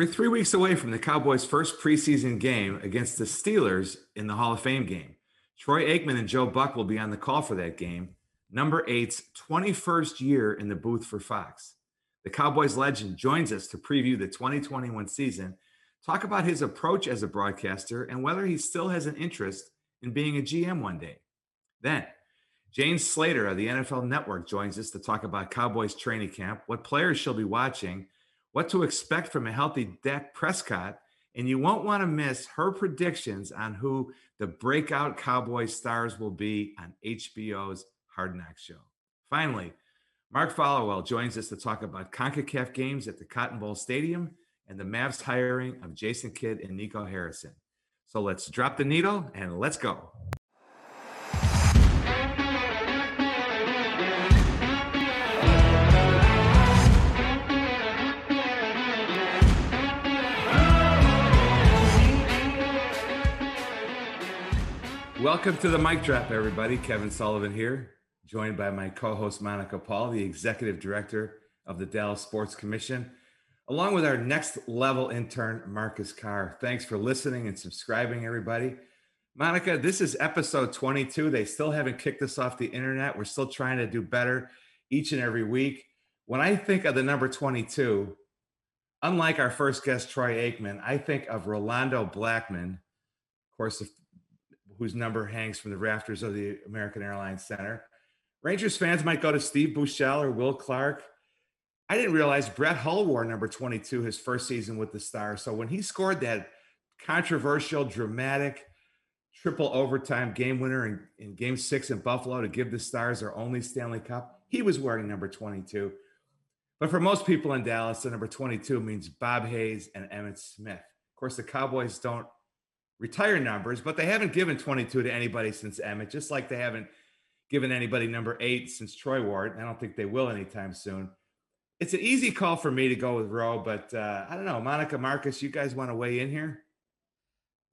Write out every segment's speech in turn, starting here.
We're three weeks away from the Cowboys' first preseason game against the Steelers in the Hall of Fame game. Troy Aikman and Joe Buck will be on the call for that game, number eight's 21st year in the booth for Fox. The Cowboys legend joins us to preview the 2021 season, talk about his approach as a broadcaster, and whether he still has an interest in being a GM one day. Then, Jane Slater of the NFL Network joins us to talk about Cowboys training camp, what players she'll be watching, what to expect from a healthy Dak Prescott, and you won't want to miss her predictions on who the breakout Cowboy stars will be on HBO's Hard Knocks show. Finally, Mark Followill joins us to talk about CONCACAF games at the Cotton Bowl Stadium and the Mavs hiring of Jason Kidd and Nico Harrison. So let's drop the needle and let's go. Welcome to the mic drop, everybody. Kevin Sullivan here, joined by my co host, Monica Paul, the executive director of the Dallas Sports Commission, along with our next level intern, Marcus Carr. Thanks for listening and subscribing, everybody. Monica, this is episode 22. They still haven't kicked us off the internet. We're still trying to do better each and every week. When I think of the number 22, unlike our first guest, Troy Aikman, I think of Rolando Blackman. Of course, whose number hangs from the rafters of the American Airlines Center. Rangers fans might go to Steve Buechele or Will Clark. I didn't realize Brett Hull wore number 22 his first season with the Stars. So when he scored that controversial, dramatic triple overtime game winner in, in game six in Buffalo to give the Stars their only Stanley Cup, he was wearing number 22. But for most people in Dallas, the number 22 means Bob Hayes and Emmitt Smith. Of course, the Cowboys don't retire numbers, but they haven't given 22 to anybody since Emmitt, just like they haven't given anybody number eight since Troy Ward. I don't think they will anytime soon. It's an easy call for me to go with Rowe, but uh, I don't know. Monica Marcus, you guys want to weigh in here?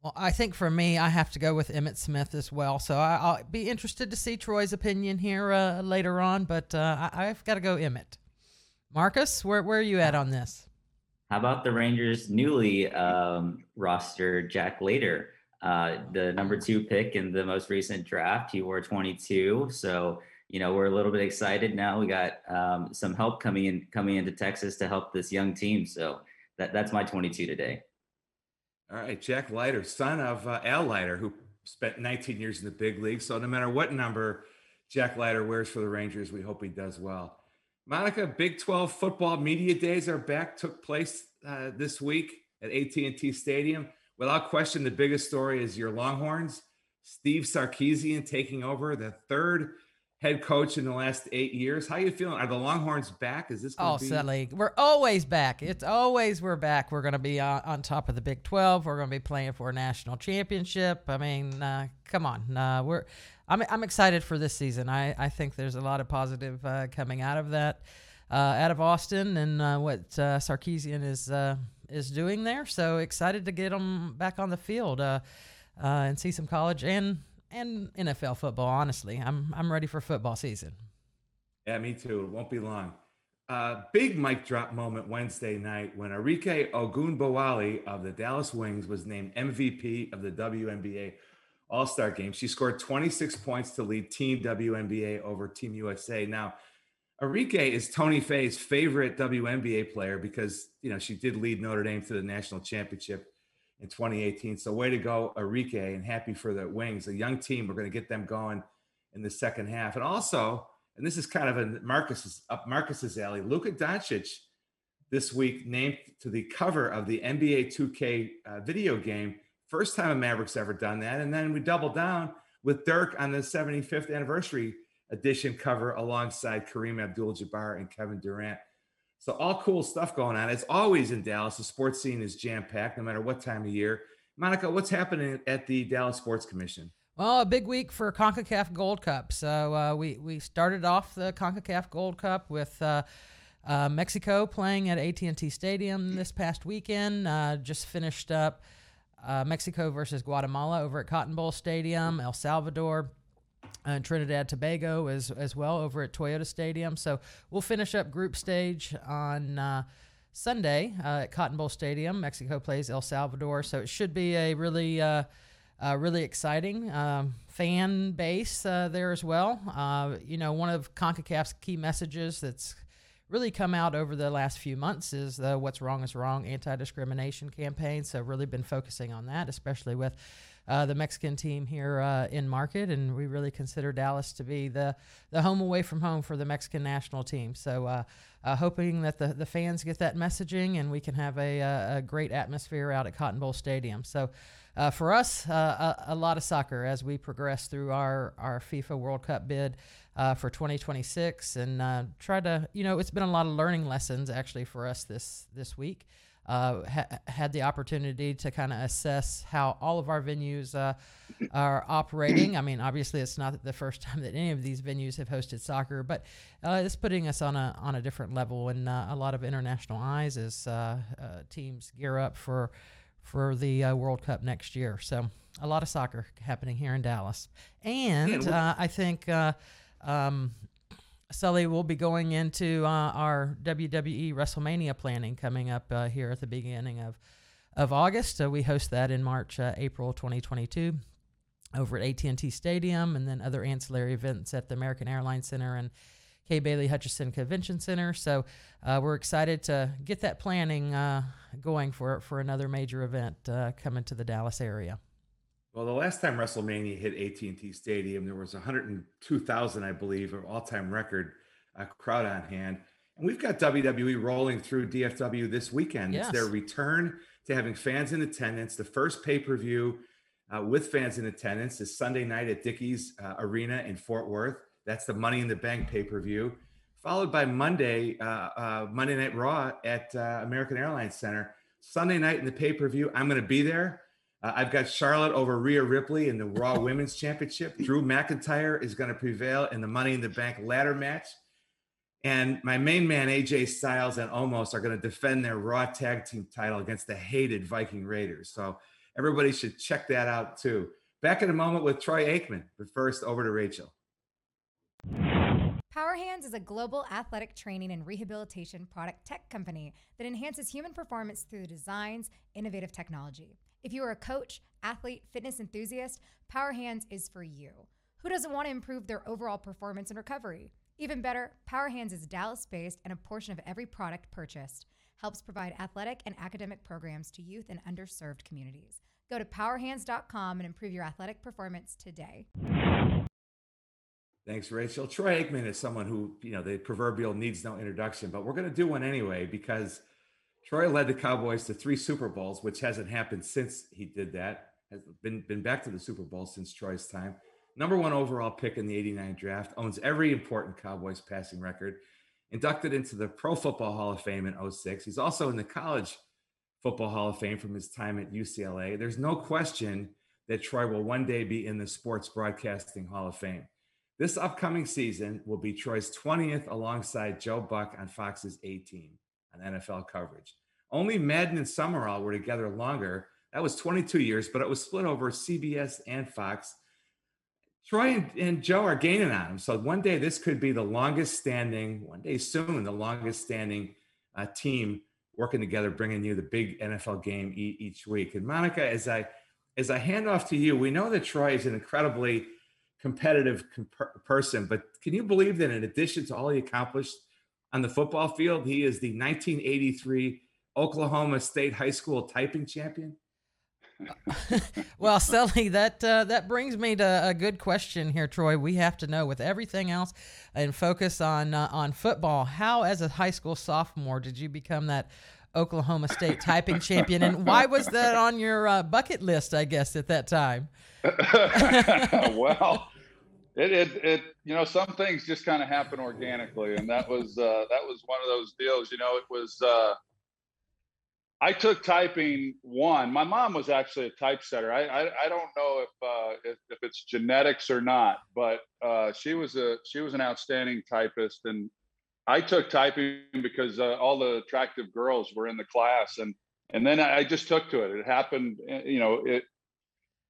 Well, I think for me, I have to go with Emmitt Smith as well. So I, will be interested to see Troy's opinion here uh, later on, but uh, I, have got to go Emmitt. Marcus, where, where are you at on this? How about the Rangers' newly um, roster Jack Leiter, uh, the number two pick in the most recent draft? He wore 22, so you know we're a little bit excited now. We got um, some help coming in coming into Texas to help this young team. So that that's my 22 today. All right, Jack Leiter, son of uh, Al Leiter, who spent 19 years in the big league. So no matter what number Jack Leiter wears for the Rangers, we hope he does well. Monica, Big 12 football media days are back. Took place uh, this week at AT&T Stadium. Without question, the biggest story is your Longhorns. Steve Sarkisian taking over, the third head coach in the last eight years. How are you feeling? Are the Longhorns back? Is this oh, be- Sally, we're always back. It's always we're back. We're going to be on, on, top of the Big 12. We're going to be playing for a national championship. I mean, uh, come on, uh, we're I'm I'm excited for this season. I I think there's a lot of positive uh, coming out of that, uh, out of Austin and uh, what uh, Sarkisian is uh, is doing there. So excited to get them back on the field uh, and see some college and and NFL football. Honestly, I'm I'm ready for football season. Yeah, me too. It won't be long. Big mic drop moment Wednesday night when Arike Ogunbowale of the Dallas Wings was named MVP of the WNBA all Star game. She scored 26 points to lead Team WNBA over Team USA. Now, Arike is Tony Fay's favorite WNBA player because you know she did lead Notre Dame to the national championship in 2018. So way to go, Arike, and happy for the Wings, a young team. We're going to get them going in the second half, and also, and this is kind of a Marcus's up Marcus's alley. Luka Doncic this week named to the cover of the NBA 2K uh, video game First time a Mavericks ever done that. And then we doubled down with Dirk on the 75th anniversary edition cover alongside Kareem Abdul Jabbar and Kevin Durant. So, all cool stuff going on. It's always in Dallas. The sports scene is jam packed no matter what time of year. Monica, what's happening at the Dallas Sports Commission? Well, a big week for CONCACAF Gold Cup. So, uh, we, we started off the CONCACAF Gold Cup with. Uh, uh, Mexico playing at AT&T Stadium this past weekend. Uh, just finished up uh, Mexico versus Guatemala over at Cotton Bowl Stadium, El Salvador. And Trinidad Tobago as as well over at Toyota Stadium. So we'll finish up group stage on uh, Sunday uh, at Cotton Bowl Stadium. Mexico plays El Salvador, so it should be a really, uh, uh, really exciting um, fan base uh, there as well. Uh, you know, one of Concacaf's key messages that's really come out over the last few months is the "What's Wrong Is Wrong" anti-discrimination campaign. So really been focusing on that, especially with uh, the Mexican team here uh, in market, and we really consider Dallas to be the the home away from home for the Mexican national team. So, uh, uh hoping that the, the fans get that messaging and we can have a, a great atmosphere out at Cotton Bowl Stadium. So, uh, for us, uh, a, a, lot of soccer as we progress through our, our FIFA World Cup bid for 2026 and try to, you know, it's been a lot of learning lessons actually for us this this week uh, ha- had the opportunity to kind of assess how all of our venues uh, are operating. I mean, obviously, it's not the first time that any of these venues have hosted soccer, but uh, it's putting us on a on a different level and uh, a lot of international eyes as uh, uh, teams gear up for for the World Cup next year. So a lot of soccer happening here in Dallas, and I think. Um, Sully will be going into uh, our WWE WrestleMania planning coming up uh, here at the beginning of of August. So we host that in March, uh, April 2022, over at AT&T Stadium, and then other ancillary events at the American Airlines Center and Kay Bailey Hutchison Convention Center. So uh, we're excited to get that planning uh, going for for another major event uh, coming to the Dallas area. Well, the last time WrestleMania hit AT&T Stadium, there was 102,000, I believe, an all-time record uh, crowd on hand. And we've got WWE rolling through DFW this weekend. Yes. It's their return to having fans in attendance. The first pay-per-view uh, with fans in attendance is Sunday night at Dickies uh, Arena in Fort Worth. That's the Money in the Bank pay-per-view, followed by Monday, uh, uh, Monday Night Raw at uh, American Airlines Center. Sunday night in the pay-per-view, I'm going to be there. Uh, I've got Charlotte over Rhea Ripley in the Raw Women's Championship. Drew McIntyre is going to prevail in the Money in the Bank ladder match. And my main man, AJ Styles and Omos, are going to defend their Raw Tag Team title against the hated Viking Raiders. So everybody should check that out too. Back in a moment with Troy Aikman, but first over to Rachel. Power Hands is a global athletic training and rehabilitation product tech company that enhances human performance through the designs, innovative technology. If you are a coach, athlete, fitness enthusiast, Power Hands is for you. Who doesn't want to improve their overall performance and recovery? Even better, Power Hands is Dallas based and a portion of every product purchased helps provide athletic and academic programs to youth and underserved communities. Go to powerhands.com and improve your athletic performance today. Thanks, Rachel. Troy Aikman is someone who, you know, the proverbial needs no introduction, but we're going to do one anyway because Troy led the Cowboys to three Super Bowls, which hasn't happened since he did that. Has been been back to the Super Bowl since Troy's time. Number one overall pick in the 89 draft, owns every important Cowboys passing record, inducted into the Pro Football Hall of Fame in 06. He's also in the College Football Hall of Fame from his time at UCLA. There's no question that Troy will one day be in the Sports Broadcasting Hall of Fame. This upcoming season will be Troy's 20th alongside Joe Buck on Fox's A Team on NFL coverage. Only Madden and Summerall were together longer. That was 22 years, but it was split over CBS and Fox. Troy and, and, Joe are gaining on him. So one day this could be the longest standing, one day soon, the longest standing uh, team working together, bringing you the big NFL game e- each week. And Monica, as I as I hand off to you, we know that Troy is an incredibly competitive comp- person, but can you believe that in addition to all he accomplished on the football field. He is the 1983 Oklahoma State High School typing champion. well, Sully, that uh, that brings me to a good question here, Troy. We have to know, with everything else, and focus on uh, on football. How, as a high school sophomore, did you become that Oklahoma State typing champion, and why was that on your uh, bucket list? I guess at that time. well, it, it, it, you know, some things just kind of happen organically, and that was uh, that was one of those deals. You know, it was. Uh, I took typing one. My mom was actually a typesetter. I I, I don't know if, uh, if, if it's genetics or not, but uh, she was a she was an outstanding typist, and I took typing because uh, all the attractive girls were in the class, and and then I just took to it. It happened, you know. It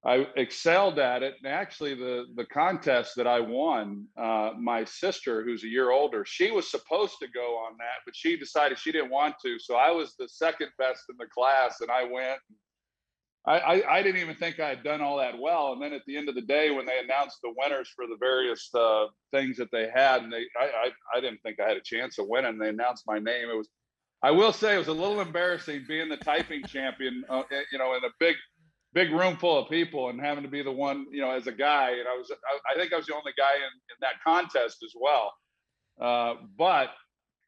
I excelled at it. And actually, the the contest that I won, uh, my sister, who's a year older, she was supposed to go on that, but she decided she didn't want to. So I was the second best in the class, and I went. I, I, I didn't even think I had done all that well. And then at the end of the day, when they announced the winners for the various uh, things that they had, and they I, I I didn't think I had a chance of winning. They announced my name. It was I will say it was a little embarrassing being the typing champion, uh, you know, in a big big room full of people and having to be the one, you know, as a guy. And I was, I, I think I was the only guy in, in that contest as well. Uh, but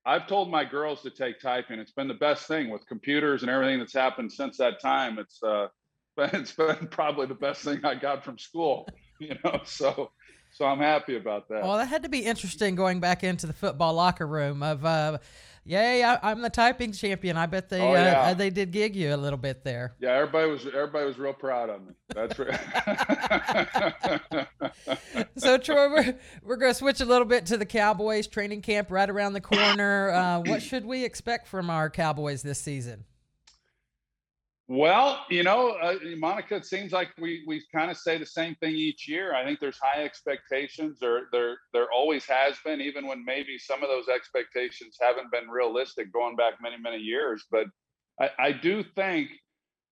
I've told my girls to take typing. It's been the best thing with computers and everything that's happened since that time. It's, uh, it's been probably the best thing I got from school, you know, so, so I'm happy about that. Well, that had to be interesting going back into the football locker room of, uh, Yay! I, am the typing champion. I bet they oh, yeah. uh, they did gig you a little bit there. Yeah, everybody was everybody was real proud of me. That's right. so Troy, we're we're going to switch a little bit to the Cowboys training camp right around the corner. Uh, what should we expect from our Cowboys this season? Well, you know, uh, Monica, it seems like we we kind of say the same thing each year. I think there's high expectations, or there there always has been, even when maybe some of those expectations haven't been realistic going back many many years. But I, I do think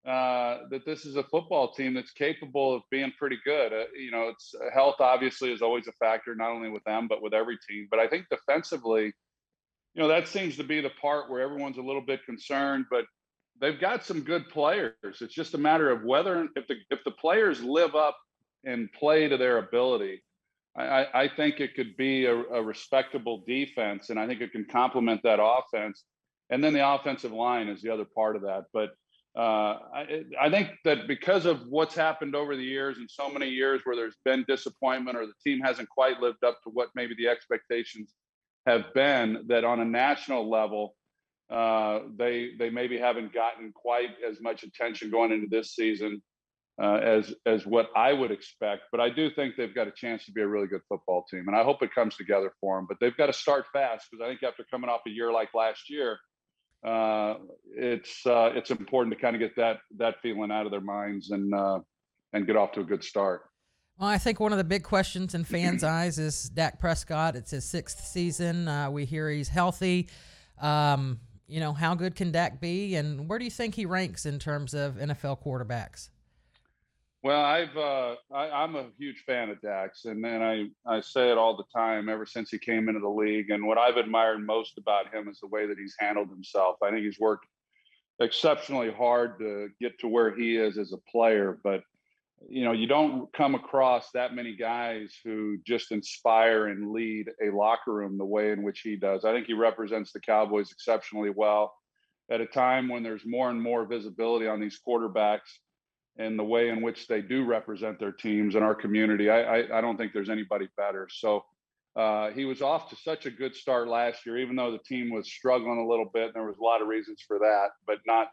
uh, that this is a football team that's capable of being pretty good. Uh, you know, it's uh, health obviously is always a factor, not only with them but with every team. But I think defensively, you know, that seems to be the part where everyone's a little bit concerned, but they've got some good players. It's just a matter of whether if the if the players live up and play to their ability. I, I think it could be a, a, respectable defense, and I think it can complement that offense. And then the offensive line is the other part of that. But uh, I, I think that because of what's happened over the years and so many years where there's been disappointment or the team hasn't quite lived up to what maybe the expectations have been, that on a national level, uh, they they maybe haven't gotten quite as much attention going into this season uh, as as what I would expect. But I do think they've got a chance to be a really good football team, and I hope it comes together for them. But they've got to start fast because I think after coming off a year like last year, uh, it's uh, it's important to kind of get that that feeling out of their minds and uh, and get off to a good start. Well, I think one of the big questions in fans' eyes is Dak Prescott. It's his sixth season. Uh, we hear he's healthy. Um, you know, how good can Dak be, and where do you think he ranks in terms of NFL quarterbacks? Well, I've uh, I, am a huge fan of Dak's, and and I I say it all the time ever since he came into the league. And what I've admired most about him is the way that he's handled himself. I think he's worked exceptionally hard to get to where he is as a player, but you know, you don't come across that many guys who just inspire and lead a locker room the way in which he does. I think he represents the Cowboys exceptionally well at a time when there's more and more visibility on these quarterbacks and the way in which they do represent their teams in our community. I, I, I don't think there's anybody better. So uh, he was off to such a good start last year, even though the team was struggling a little bit. And there was a lot of reasons for that, but not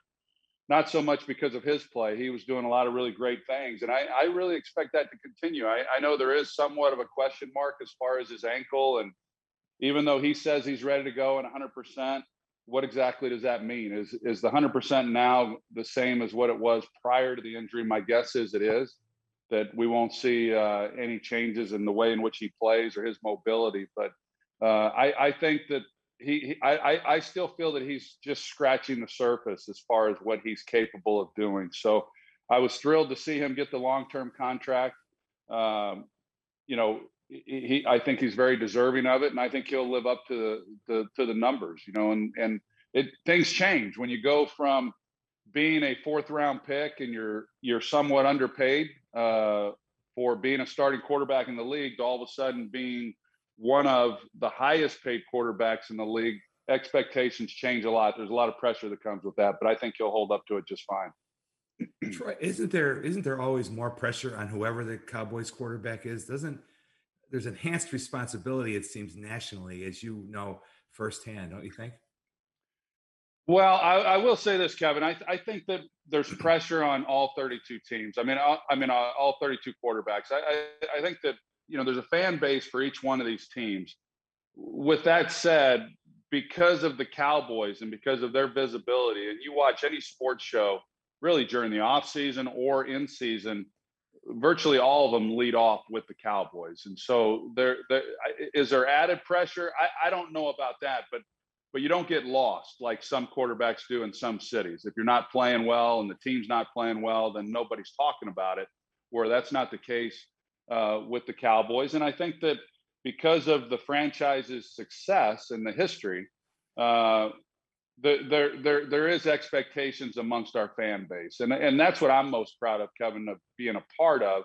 not so much because of his play. He was doing a lot of really great things. And I, I really expect that to continue. I, I, know there is somewhat of a question mark as far as his ankle. And even though he says he's ready to go and 100%, what exactly does that mean? Is, is the 100% now the same as what it was prior to the injury? My guess is it is. That we won't see uh, any changes in the way in which he plays or his mobility. But uh, I, I think that he, he I, I still feel that he's just scratching the surface as far as what he's capable of doing. So I was thrilled to see him get the long term contract. Um, you know, he, I think he's very deserving of it, and I think he'll live up to the, to the numbers. You know, and and it things change when you go from being a fourth round pick and you're you're somewhat underpaid uh, for being a starting quarterback in the league to all of a sudden being one of the highest paid quarterbacks in the league. Expectations change a lot. There's a lot of pressure that comes with that, but I think he'll hold up to it just fine. Troy, isn't there isn't there always more pressure on whoever the Cowboys quarterback is? Doesn't there's enhanced responsibility, it seems, nationally, as you know firsthand, don't you think? Well, I, I will say this, Kevin. I, I think that there's pressure on all 32 teams. I mean, I, I mean, uh, all 32 quarterbacks. I, I, I think that you know, there's a fan base for each one of these teams. With that said, because of the Cowboys and because of their visibility, and you watch any sports show really during the off season or in season, virtually all of them lead off with the Cowboys, and so there, is there added pressure. I, I don't know about that, but but you don't get lost like some quarterbacks do in some cities. If you're not playing well and the team's not playing well, then nobody's talking about it. Where that's not the case uh, with the Cowboys, and I think that because of the franchise's success and the history, uh, the, there there there is expectations amongst our fan base, and and that's what I'm most proud of, Kevin, of being a part of,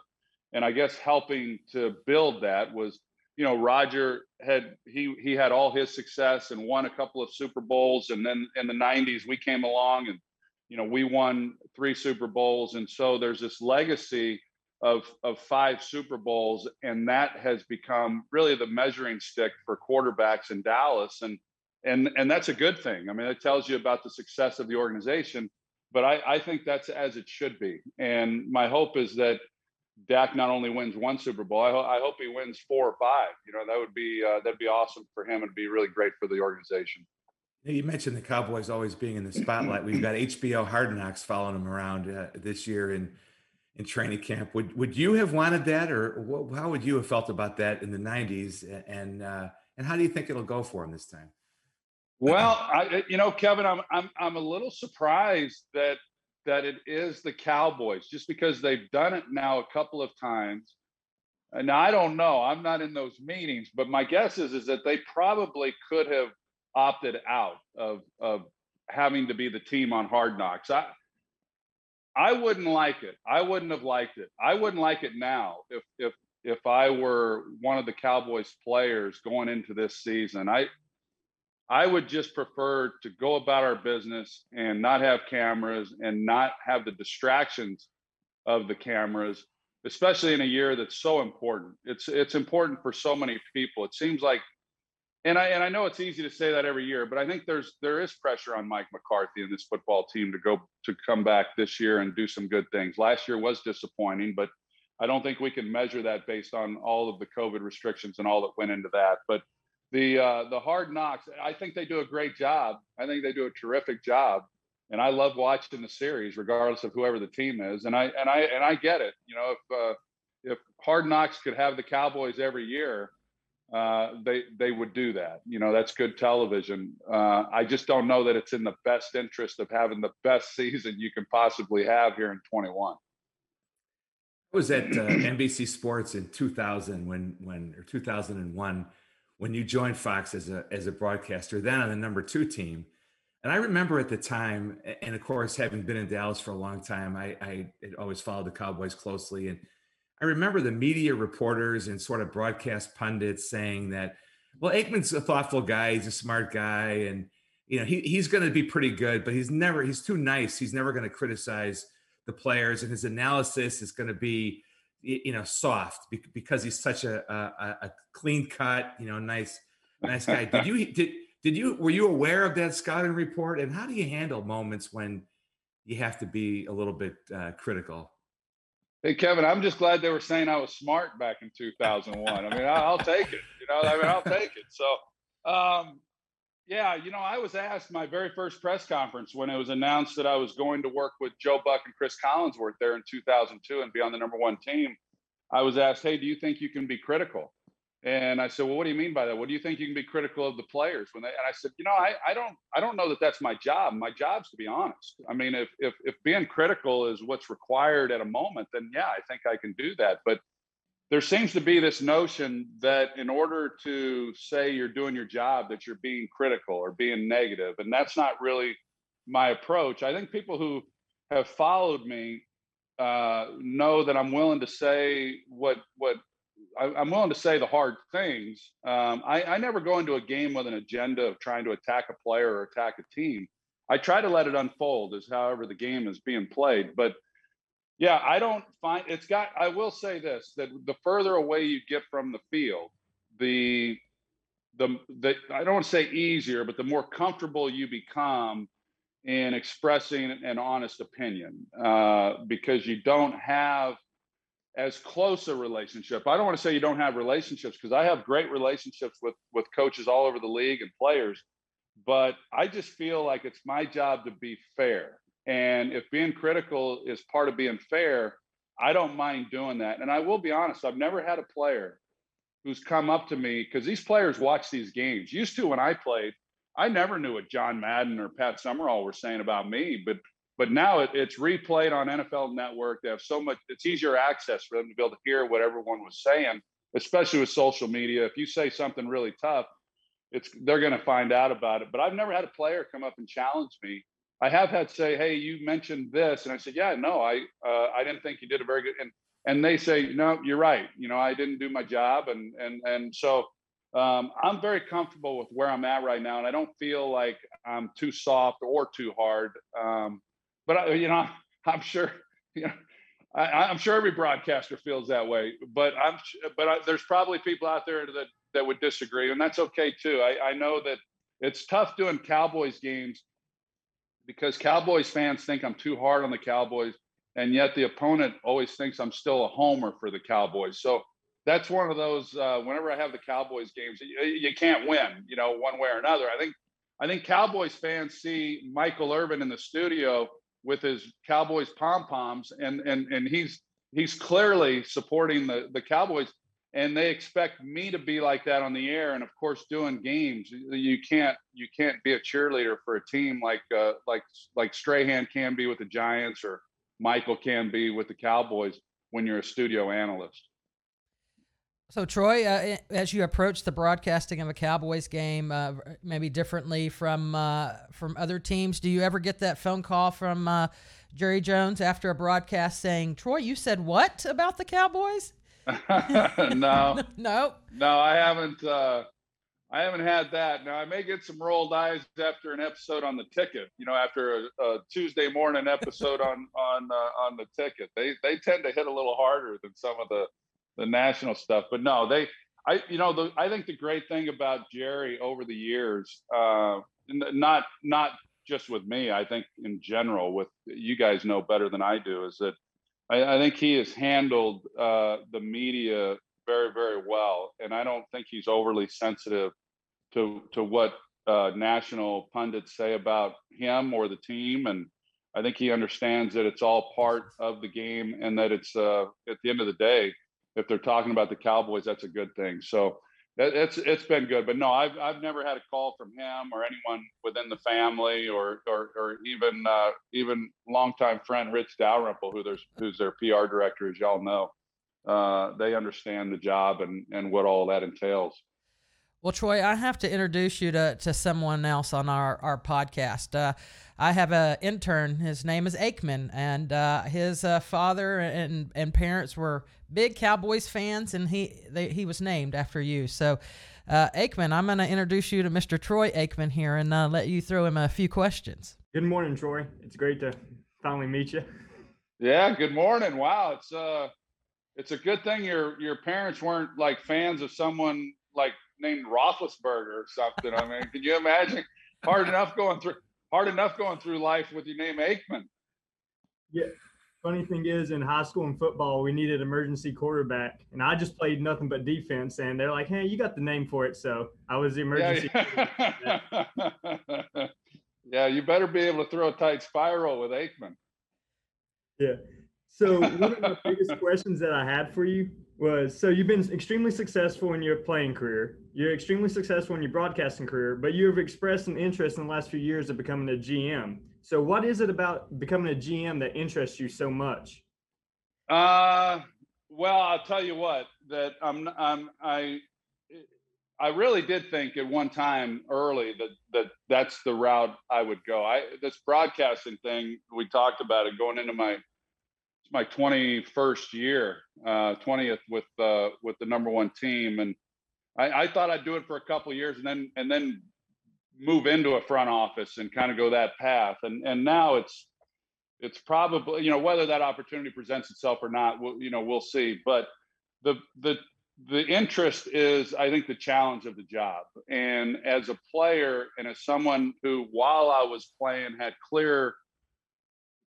and I guess helping to build that was, you know, Roger had he he had all his success and won a couple of Super Bowls, and then in the '90s we came along and, you know, we won three Super Bowls, and so there's this legacy of of five Super Bowls, and that has become really the measuring stick for quarterbacks in Dallas, and and and that's a good thing. I mean, it tells you about the success of the organization. But I, I think that's as it should be. And my hope is that Dak not only wins one Super Bowl, I, ho- I hope he wins four or five. You know, that would be uh, that'd be awesome for him and be really great for the organization. You mentioned the Cowboys always being in the spotlight. We've got HBO Hard Knocks following them around uh, this year in in training camp. Would would you have wanted that, or what, how would you have felt about that in the '90s? And uh, and how do you think it'll go for him this time? Well, I, you know, Kevin, I'm I'm I'm a little surprised that that it is the Cowboys, just because they've done it now a couple of times. And I don't know. I'm not in those meetings, but my guess is is that they probably could have opted out of of having to be the team on Hard Knocks. I I wouldn't like it. I wouldn't have liked it. I wouldn't like it now if if if I were one of the Cowboys players going into this season. I I would just prefer to go about our business and not have cameras and not have the distractions of the cameras, especially in a year that's so important. It's it's important for so many people. It seems like and I and I know it's easy to say that every year, but I think there's there is pressure on Mike McCarthy and this football team to go to come back this year and do some good things. Last year was disappointing, but I don't think we can measure that based on all of the COVID restrictions and all that went into that. But the uh, the hard knocks. I think they do a great job. I think they do a terrific job, and I love watching the series, regardless of whoever the team is. And I and I and I get it. You know, if uh, if Hard Knocks could have the Cowboys every year, uh, they they would do that. You know, that's good television. Uh, I just don't know that it's in the best interest of having the best season you can possibly have here in 21. I was at uh, NBC Sports in 2000 when when or 2001 when you joined Fox as a as a broadcaster, then on the number two team. And I remember at the time, and of course, having been in Dallas for a long time, I, I always followed the Cowboys closely. And I remember the media reporters and sort of broadcast pundits saying that, well, Aikman's a thoughtful guy, he's a smart guy, and you know he, he's going to be pretty good, but he's never he's too nice. He's never going to criticize the players, and his analysis is going to be you know soft because he's such a, a, a clean cut you know nice nice guy did you did did you were you aware of that scouting report and how do you handle moments when you have to be a little bit uh, critical hey kevin i'm just glad they were saying i was smart back in 2001 i mean i'll take it you know i mean i'll take it so um, yeah, you know, I was asked my very first press conference when it was announced that I was going to work with Joe Buck and Chris Collinsworth there in 2002 and be on the number one team. I was asked, "Hey, do you think you can be critical?" And I said, "Well, what do you mean by that? What do you think you can be critical of the players when they?" And I said, "You know, I, I don't I don't know that that's my job. My job's to be honest. I mean, if if if being critical is what's required at a moment, then yeah, I think I can do that. But there seems to be this notion that in order to say you're doing your job that you're being critical or being negative and that's not really my approach i think people who have followed me uh, know that i'm willing to say what what I, am willing to say the hard things um, I, I never go into a game with an agenda of trying to attack a player or attack a team i try to let it unfold as however the game is being played but yeah, I don't find it's got. I will say this: that the further away you get from the field, the the the I don't want to say easier, but the more comfortable you become in expressing an honest opinion, uh, because you don't have as close a relationship. I don't want to say you don't have relationships because I have great relationships with with coaches all over the league and players, but I just feel like it's my job to be fair and if being critical is part of being fair, I don't mind doing that. And I will be honest, I've never had a player who's come up to me because these players watch these games. Used to when I played, I never knew what John Madden or Pat Summerall were saying about me, but but now it, it's replayed on NFL Network. They have so much; it's easier access for them to be able to hear what everyone was saying, especially with social media. If you say something really tough, it's they're going to find out about it. But I've never had a player come up and challenge me. I have had say, "Hey, you mentioned this," and I said, "Yeah, no, I uh, I didn't think you did a very good." And and they say, "No, you're right. You know, I didn't do my job," and and and so um, I'm very comfortable with where I'm at right now, and I don't feel like I'm too soft or too hard. Um, but you know, I'm sure, you know, I, am sure every broadcaster feels that way. But I'm, but I, there's probably people out there that that would disagree, and that's okay too. I, I know that it's tough doing Cowboys games because Cowboys fans think I'm too hard on the Cowboys, and yet the opponent always thinks I'm still a homer for the Cowboys. So that's one of those. Uh, whenever I have the Cowboys games, you, you, can't win, you know, one way or another. I think I think Cowboys fans see Michael Irvin in the studio with his Cowboys pom poms, and and and he's he's clearly supporting the the Cowboys, and they expect me to be like that on the air. And of course, doing games, you can't you can't be a cheerleader for a team like uh, like like Strahan can be with the Giants or Michael can be with the Cowboys when you're a studio analyst. So, Troy, uh, as you approach the broadcasting of a Cowboys game, uh, maybe differently from uh, from other teams, do you ever get that phone call from uh, Jerry Jones after a broadcast saying, "Troy, you said what about the Cowboys?" no, no, no, I haven't. Uh, I haven't had that. Now I may get some rolled eyes after an episode on the ticket. You know, after a, a Tuesday morning episode on on uh, on the ticket, they they tend to hit a little harder than some of the the national stuff. But no, they, I, you know, the, I think the great thing about Jerry over the years, uh, not not just with me, I think in general, with you guys know better than I do, is that I, I think he has handled uh, the media very, very well, and I don't think he's overly sensitive to to what uh, national pundits say about him or the team, and I think he understands that it's all part of the game, and that it's uh, at the end of the day, if they're talking about the Cowboys, that's a good thing. So it's it's been good. But no, I've I've never had a call from him or anyone within the family or or, or even uh, even longtime friend Rich Dalrymple, who there's who's their PR director, as y'all know. Uh, they understand the job and and what all that entails. Well, Troy, I have to introduce you to, to someone else on our, our podcast. Uh, I have an intern. His name is Aikman, and uh, his uh, father and, and parents were big Cowboys fans, and he they, he was named after you. So, uh, Aikman, I'm going to introduce you to Mr. Troy Aikman here and uh, let you throw him a few questions. Good morning, Troy. It's great to finally meet you. Yeah, good morning. Wow, it's uh, it's a good thing your your parents weren't like fans of someone like named Roethlisberger or something. I mean, can you imagine? Hard enough going through hard enough going through life with your name Aikman. Yeah. Funny thing is, in high school and football, we needed emergency quarterback, and I just played nothing but defense. And they're like, "Hey, you got the name for it," so I was the emergency. Yeah, yeah. yeah you better be able to throw a tight spiral with Aikman. Yeah. So one of the biggest questions that I had for you was so you've been extremely successful in your playing career. You're extremely successful in your broadcasting career, but you have expressed an interest in the last few years of becoming a GM. So what is it about becoming a GM that interests you so much? Uh well, I'll tell you what, that I'm I'm I I really did think at one time early that that that's the route I would go. I this broadcasting thing we talked about it going into my my 21st year, uh, 20th with uh, with the number one team, and I, I thought I'd do it for a couple years and then and then move into a front office and kind of go that path. And and now it's it's probably you know whether that opportunity presents itself or not, we'll, you know we'll see. But the the the interest is I think the challenge of the job. And as a player and as someone who while I was playing had clear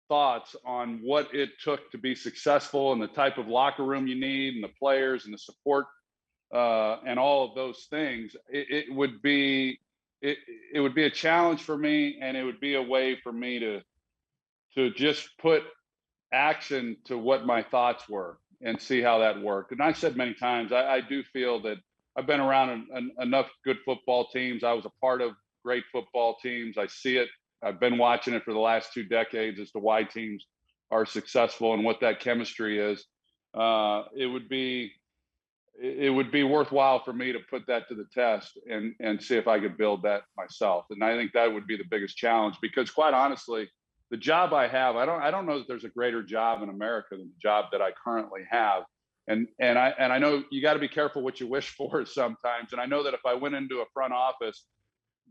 thoughts on what it took to be successful and the type of locker room you need and the players and the support uh, and all of those things, it, it, would be it, it would be a challenge for me and it would be a way for me to to just put action to what my thoughts were and see how that worked. And I said many times, I, I do feel that I've been around an, an, enough good football teams. I was a part of great football teams. I see it. I've been watching it for the last two decades as to why teams are successful and what that chemistry is. Uh, it would be it would be worthwhile for me to put that to the test and and see if I could build that myself. And I think that would be the biggest challenge because quite honestly, the job I have, I don't I don't know that there's a greater job in America than the job that I currently have. And and I and I know you got to be careful what you wish for sometimes. And I know that if I went into a front office,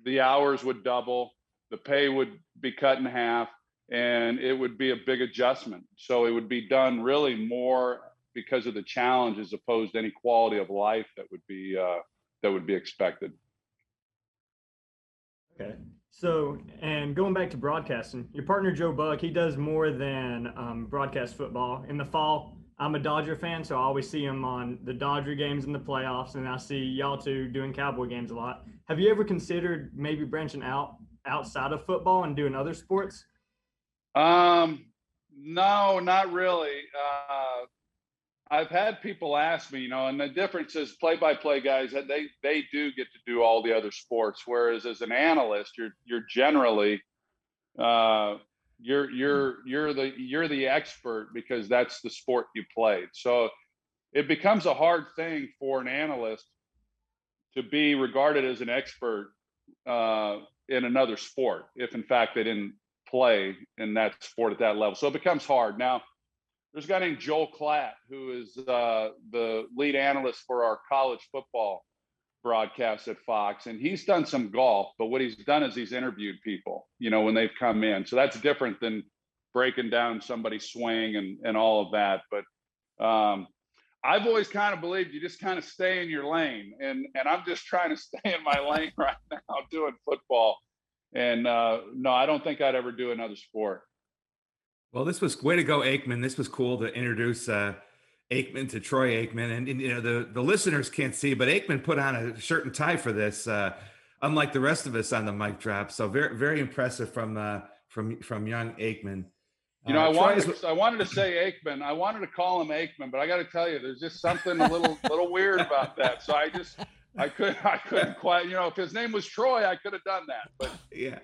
the hours would double, the pay would be cut in half, and it would be a big adjustment. So it would be done really more because of the challenge as opposed to any quality of life that would be uh, that would be expected. Okay. So, and going back to broadcasting, your partner Joe Buck, he does more than um, broadcast football. In the fall, I'm a Dodger fan, so I always see him on the Dodger games in the playoffs, and I see y'all two doing Cowboy games a lot. Have you ever considered maybe branching out outside of football and doing other sports? Um, no, not really. Uh, I've had people ask me, you know, and the difference is play-by-play guys they they do get to do all the other sports, whereas as an analyst, you're you're generally uh, you're you're you're the you're the expert because that's the sport you played. So it becomes a hard thing for an analyst to be regarded as an expert uh, in another sport if in fact they didn't play in that sport at that level. So it becomes hard now there's a guy named Joel Klatt who is uh, the lead analyst for our college football broadcast at Fox, and he's done some golf. But what he's done is he's interviewed people, you know, when they've come in. So that's different than breaking down somebody's swing and and all of that. But um, I've always kind of believed you just kind of stay in your lane, and and I'm just trying to stay in my lane right now doing football. And uh, no, I don't think I'd ever do another sport. Well, this was way to go, Aikman. This was cool to introduce uh, Aikman to Troy Aikman, and, and, you know the the listeners can't see, but Aikman put on a shirt and tie for this, uh, unlike the rest of us on the mic drop. So very very impressive from uh, from from young Aikman. You know, I uh, wanted to, I wanted to say Aikman. I wanted to call him Aikman, but I got to tell you, there's just something a little little weird about that. So I just I could I couldn't quite you know if his name was Troy I could have done that but yeah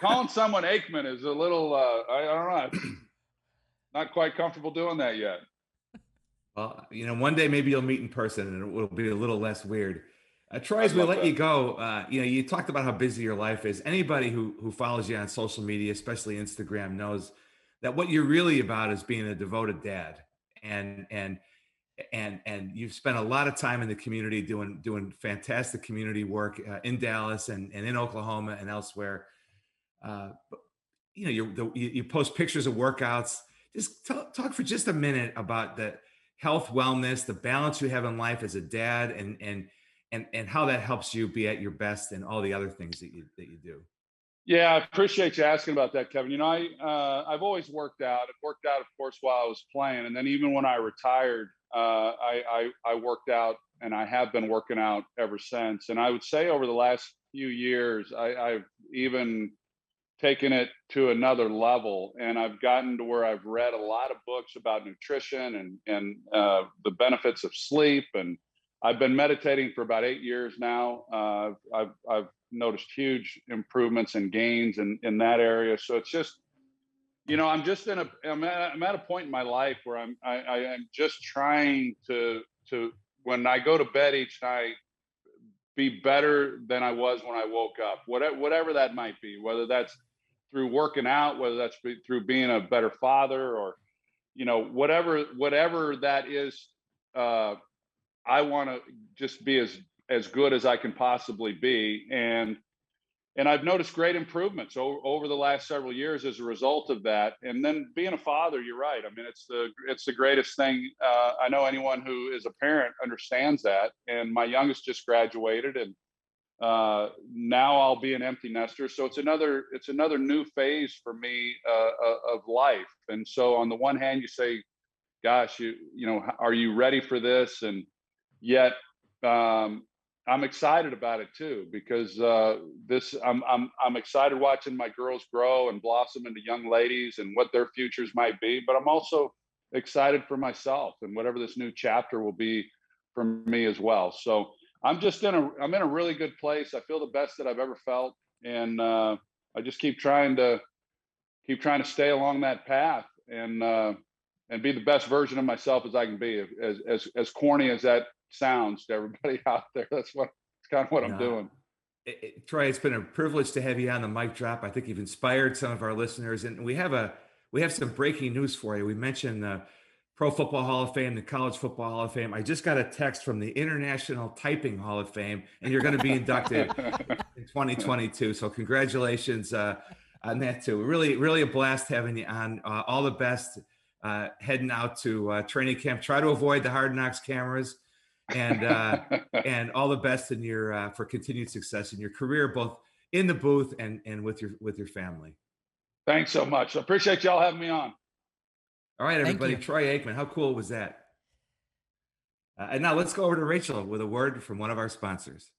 calling someone Aikman is a little uh, I, I don't know not quite comfortable doing that yet. Well, you know, one day maybe you'll meet in person and it will be a little less weird. Uh, Troy, as we let that. you go, uh, you know, you talked about how busy your life is. Anybody who who follows you on social media, especially Instagram, knows that what you're really about is being a devoted dad, and and and and you've spent a lot of time in the community doing doing fantastic community work uh, in Dallas and and in Oklahoma and elsewhere. Uh, but, you know, you you post pictures of workouts just talk, talk for just a minute about the health, wellness, the balance you have in life as a dad, and and and and how that helps you be at your best and all the other things that you that you do. Yeah, I appreciate you asking about that, Kevin. You know, I uh, I've always worked out. It worked out, of course, while I was playing, and then even when I retired, uh, I, I I worked out, and I have been working out ever since. And I would say over the last few years, I, I've even taken it to another level. And i've gotten to where i've read a lot of books about nutrition and and uh, the benefits of sleep. And i've been meditating for about eight years now. Uh, I've, I've noticed huge improvements and gains in, in that area. So it's just you know i'm just in a i'm at, I'm at a point in my life where i'm I, I am just trying to to when i go to bed each night be better than I was when I woke up, whatever, whatever that might be, whether that's through working out, whether that's through being a better father or, you know, whatever whatever that is. Uh, I want to just be as as good as I can possibly be, and and I've noticed great improvements over, over the last several years as a result of that. And then being a father, you're right. I mean, it's the it's the greatest thing. Uh, I know anyone who is a parent understands that. And my youngest just graduated, and uh, now I'll be an empty nester. So it's another it's another new phase for me uh, uh, of life. And so on the one hand, you say, "Gosh, you you know, are you ready for this?" And yet, um, I'm excited about it too because uh, this I'm I'm I'm excited watching my girls grow and blossom into young ladies and what their futures might be. But I'm also excited for myself and whatever this new chapter will be for me as well. So I'm just in a I'm in a really good place. I feel the best that I've ever felt, and uh, I just keep trying to keep trying to stay along that path and uh, and be the best version of myself as I can be. As as as corny as that sounds to everybody out there, that's what it's kind of what I'm doing. It, it, Troy, it's been a privilege to have you on the mic drop. I think you've inspired some of our listeners, and we have a we have some breaking news for you. We mentioned the Pro Football Hall of Fame, the College Football Hall of Fame. I just got a text from the International Typing Hall of Fame, and you're going to be inducted in 2022. So congratulations uh, on that too. Really, really a blast having you on. Uh, all the best uh, heading out to uh, training camp. Try to avoid the hard knocks cameras, and uh, and all the best in your uh, for continued success in your career, both in the booth and and with your with your family. Thanks so much. I appreciate y'all having me on. All right, everybody. Troy Aikman, how cool was that? Uh, and now let's go over to Rachel with a word from one of our sponsors.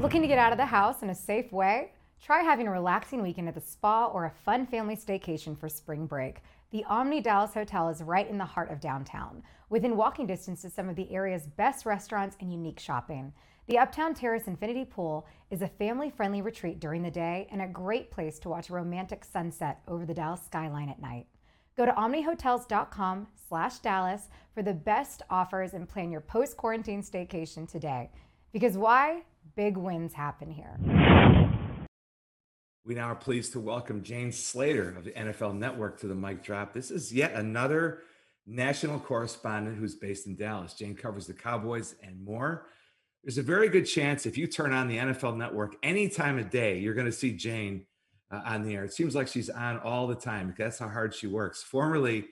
Looking to get out of the house in a safe way? Try having a relaxing weekend at the spa or a fun family staycation for spring break. The Omni Dallas Hotel is right in the heart of downtown, within walking distance to some of the area's best restaurants and unique shopping. The Uptown Terrace Infinity Pool is a family friendly retreat during the day and a great place to watch a romantic sunset over the Dallas skyline at night. Go to omnihotels.com slash Dallas for the best offers and plan your post quarantine staycation today. Because why? Big wins happen here. We now are pleased to welcome Jane Slater of the NFL Network to the mic drop. This is yet another national correspondent who's based in Dallas. Jane covers the Cowboys and more there's a very good chance if you turn on the NFL network any time of day, you're going to see Jane uh, on the air. It seems like she's on all the time because that's how hard she works. Formerly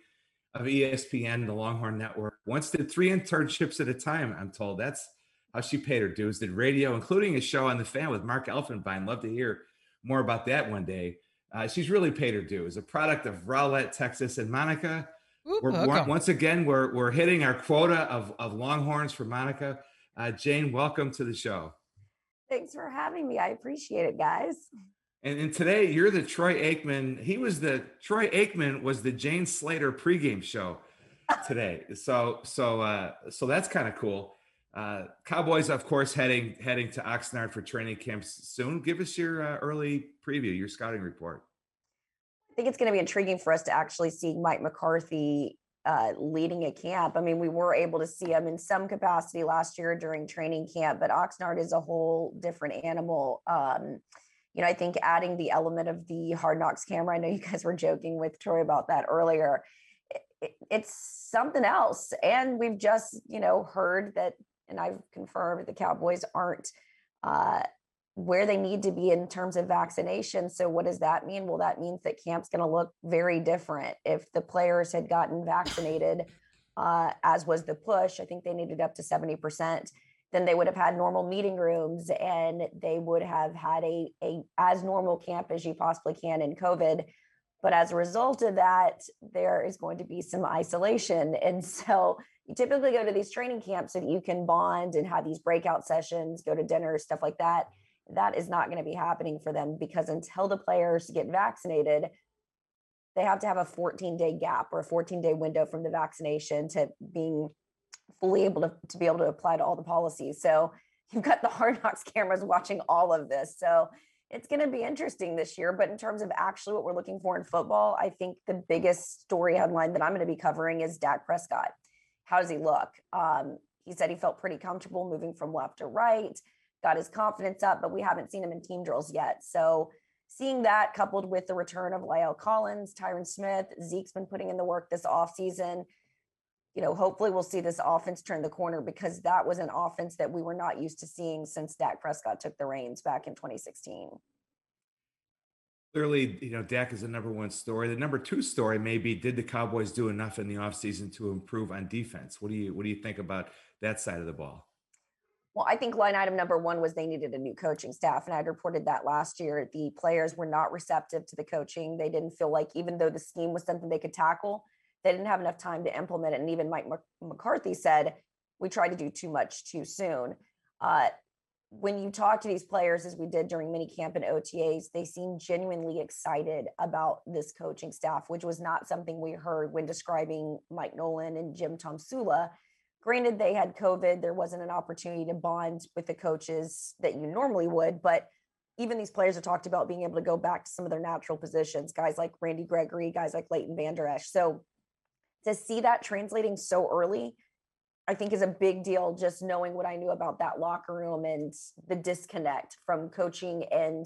of ESPN, the Longhorn Network, once did three internships at a time, I'm told. That's how she paid her dues. Did radio, including a show on the fan with Mark Elfenbein. Love to hear more about that one day. Uh, she's really paid her dues. A product of Rowlett, Texas, and Monica. Ooh, we're, once again, we're, we're hitting our quota of, of Longhorns for Monica. Uh, Jane, welcome to the show. Thanks for having me. I appreciate it, guys. And, and today you're the Troy Aikman. He was the Troy Aikman was the Jane Slater pregame show today. so so uh, so that's kind of cool. Uh, Cowboys, of course, heading heading to Oxnard for training camps soon. Give us your uh, early preview, your scouting report. I think it's going to be intriguing for us to actually see Mike McCarthy uh, leading a camp. I mean, we were able to see him in some capacity last year during training camp, but Oxnard is a whole different animal. Um, you know, I think adding the element of the hard knocks camera, I know you guys were joking with Troy about that earlier. It, it, it's something else. And we've just, you know, heard that, and I've confirmed the Cowboys aren't uh, where they need to be in terms of vaccination. So, what does that mean? Well, that means that camp's going to look very different. If the players had gotten vaccinated, uh, as was the push, I think they needed up to 70%, then they would have had normal meeting rooms and they would have had a, a as normal camp as you possibly can in COVID. But as a result of that, there is going to be some isolation. And so you typically go to these training camps so that you can bond and have these breakout sessions, go to dinner, stuff like that that is not going to be happening for them because until the players get vaccinated, they have to have a 14 day gap or a 14 day window from the vaccination to being fully able to, to be able to apply to all the policies. So you've got the hard knocks cameras watching all of this. So it's going to be interesting this year. But in terms of actually what we're looking for in football, I think the biggest story headline that I'm going to be covering is Dak Prescott. How does he look? Um, he said he felt pretty comfortable moving from left to right got his confidence up, but we haven't seen him in team drills yet. So seeing that coupled with the return of La'el Collins, Tyron Smith, Zeke's been putting in the work this offseason. You know, hopefully we'll see this offense turn the corner because that was an offense that we were not used to seeing since Dak Prescott took the reins back in 2016. Clearly, you know, Dak is the number one story. The number two story maybe did the Cowboys do enough in the offseason to improve on defense? What do you what do you think about that side of the ball? Well, I think line item number one was they needed a new coaching staff. And I'd reported that last year. The players were not receptive to the coaching. They didn't feel like, even though the scheme was something they could tackle, they didn't have enough time to implement it. And even Mike McCarthy said, we try to do too much too soon. Uh, when you talk to these players, as we did during mini camp and OTAs, they seem genuinely excited about this coaching staff, which was not something we heard when describing Mike Nolan and Jim Tomsula. Granted, they had COVID, there wasn't an opportunity to bond with the coaches that you normally would, but even these players have talked about being able to go back to some of their natural positions, guys like Randy Gregory, guys like Leighton Vander Esch. So to see that translating so early I think is a big deal just knowing what I knew about that locker room and the disconnect from coaching and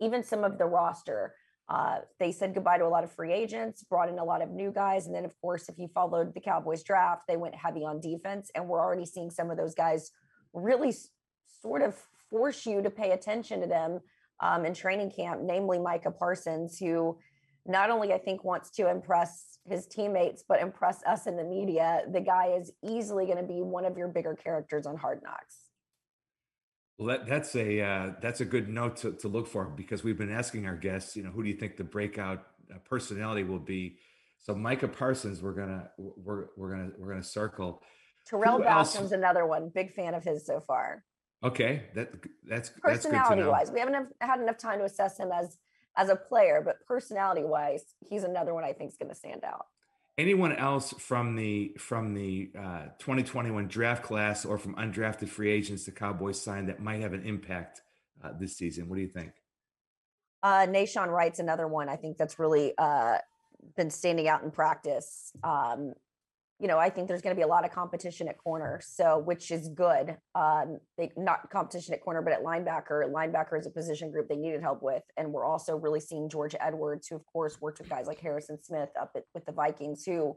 even some of the roster. Uh, they said goodbye to a lot of free agents, brought in a lot of new guys. And then, of course, if you followed the Cowboys draft, they went heavy on defense. And we're already seeing some of those guys really sort of force you to pay attention to them um, in training camp, namely Micah Parsons, who not only I think wants to impress his teammates, but impress us in the media. The guy is easily going to be one of your bigger characters on Hard Knocks. Well, that, that's a uh, that's a good note to, to look for because we've been asking our guests, you know, who do you think the breakout uh, personality will be? So Micah Parsons, we're gonna we're we're gonna we're gonna circle. Tarell Basham's another one. Big fan of his so far. Okay, that that's personality that's wise. We haven't had enough time to assess him as as a player, but personality wise, he's another one I think is going to stand out. Anyone else from the from the uh, 2021 draft class or from undrafted free agents the Cowboys signed that might have an impact uh, this season? What do you think? Uh, Nahshon Wright's another one I think that's really uh, been standing out in practice. Um, you know, I think there's going to be a lot of competition at corner, so which is good. Um, they not competition at corner, but at linebacker. Linebacker is a position group they needed help with, and we're also really seeing George Edwards, who of course worked with guys like Harrison Smith up at, with the Vikings, who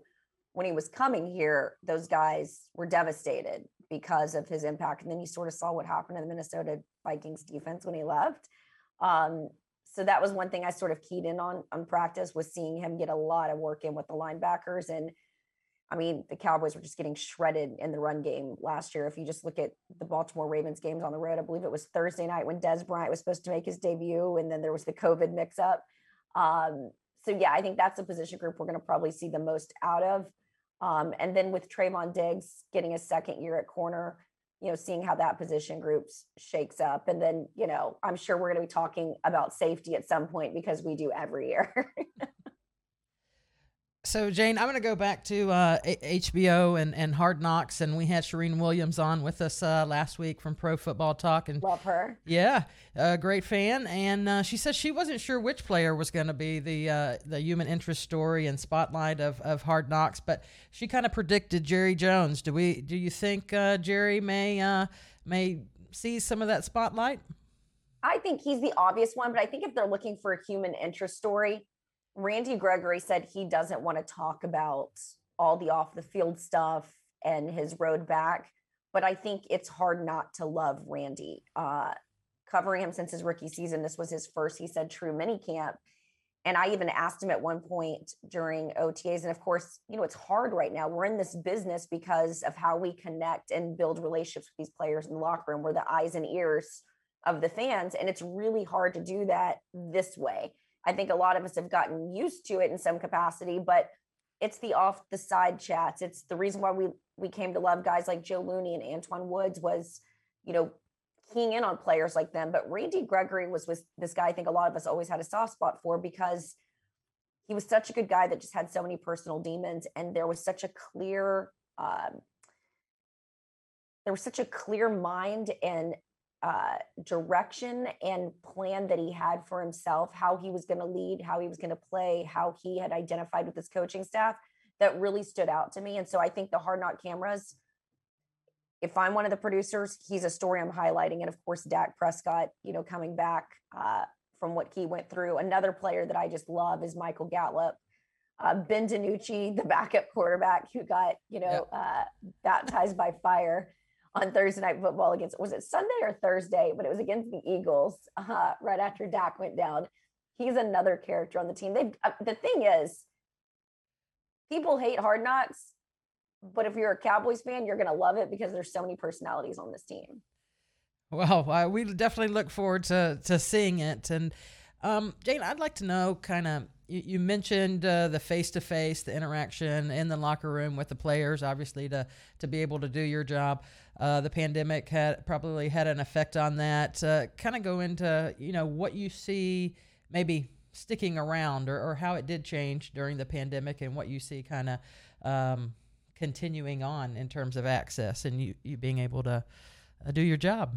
when he was coming here, those guys were devastated because of his impact. And then you sort of saw what happened to the Minnesota Vikings defense when he left. Um, so that was one thing I sort of keyed in on on practice was seeing him get a lot of work in with the linebackers and I mean, the Cowboys were just getting shredded in the run game last year. If you just look at the Baltimore Ravens games on the road, I believe it was Thursday night when Dez Bryant was supposed to make his debut, and then there was the COVID mix up. Um, so, yeah, I think that's a position group we're going to probably see the most out of. Um, and then with Trevon Diggs getting a second year at corner, you know, seeing how that position group shakes up. And then, you know, I'm sure we're going to be talking about safety at some point because we do every year. So Jane, I'm going to go back to uh, HBO and, and Hard Knocks, and we had Charean Williams on with us uh, last week from Pro Football Talk, and love her. Yeah, a great fan, and uh, she said she wasn't sure which player was going to be the uh, the human interest story and spotlight of, of Hard Knocks, but she kind of predicted Jerry Jones. Do we? Do you think uh, Jerry may uh, may see some of that spotlight? I think he's the obvious one, but I think if they're looking for a human interest story Randy Gregory said he doesn't want to talk about all the off the field stuff and his road back, but I think it's hard not to love Randy. Uh, covering him since his rookie season, this was his first, he said, true mini camp. And I even asked him at one point during OTAs. And of course, you know, it's hard right now. We're in this business because of how we connect and build relationships with these players in the locker room. We're the eyes and ears of the fans. And it's really hard to do that this way. I think a lot of us have gotten used to it in some capacity, but it's the off the side chats. It's the reason why we we came to love guys like Joe Looney and Antwaun Woods was, you know, keying in on players like them. But Randy Gregory was was this guy I think a lot of us always had a soft spot for because he was such a good guy that just had so many personal demons, and there was such a clear um, there was such a clear mind and uh, direction and plan that he had for himself, how he was going to lead, how he was going to play, how he had identified with his coaching staff that really stood out to me. And so I think the hard knock cameras, if I'm one of the producers, he's a story I'm highlighting. And of course, Dak Prescott, you know, coming back uh, from what he went through. Another player that I just love is Michael Gallup. Uh, ben DiNucci, the backup quarterback who got, you know, uh, baptized by fire on Thursday night football against was it Sunday or Thursday, but it was against the Eagles uh, right after Dak went down. He's another character on the team. They uh, the thing is, people hate Hard Knocks, but if you're a Cowboys fan, you're gonna love it because there's so many personalities on this team. Well, we definitely look forward to to seeing it. And um, Jane, I'd like to know kind of you, you mentioned uh, the face to face, the interaction in the locker room with the players, obviously to to be able to do your job. Uh, the pandemic had probably had an effect on that. Uh, kind of go into you know what you see maybe sticking around or, or how it did change during the pandemic and what you see kind of um, continuing on in terms of access and you, you being able to uh, do your job.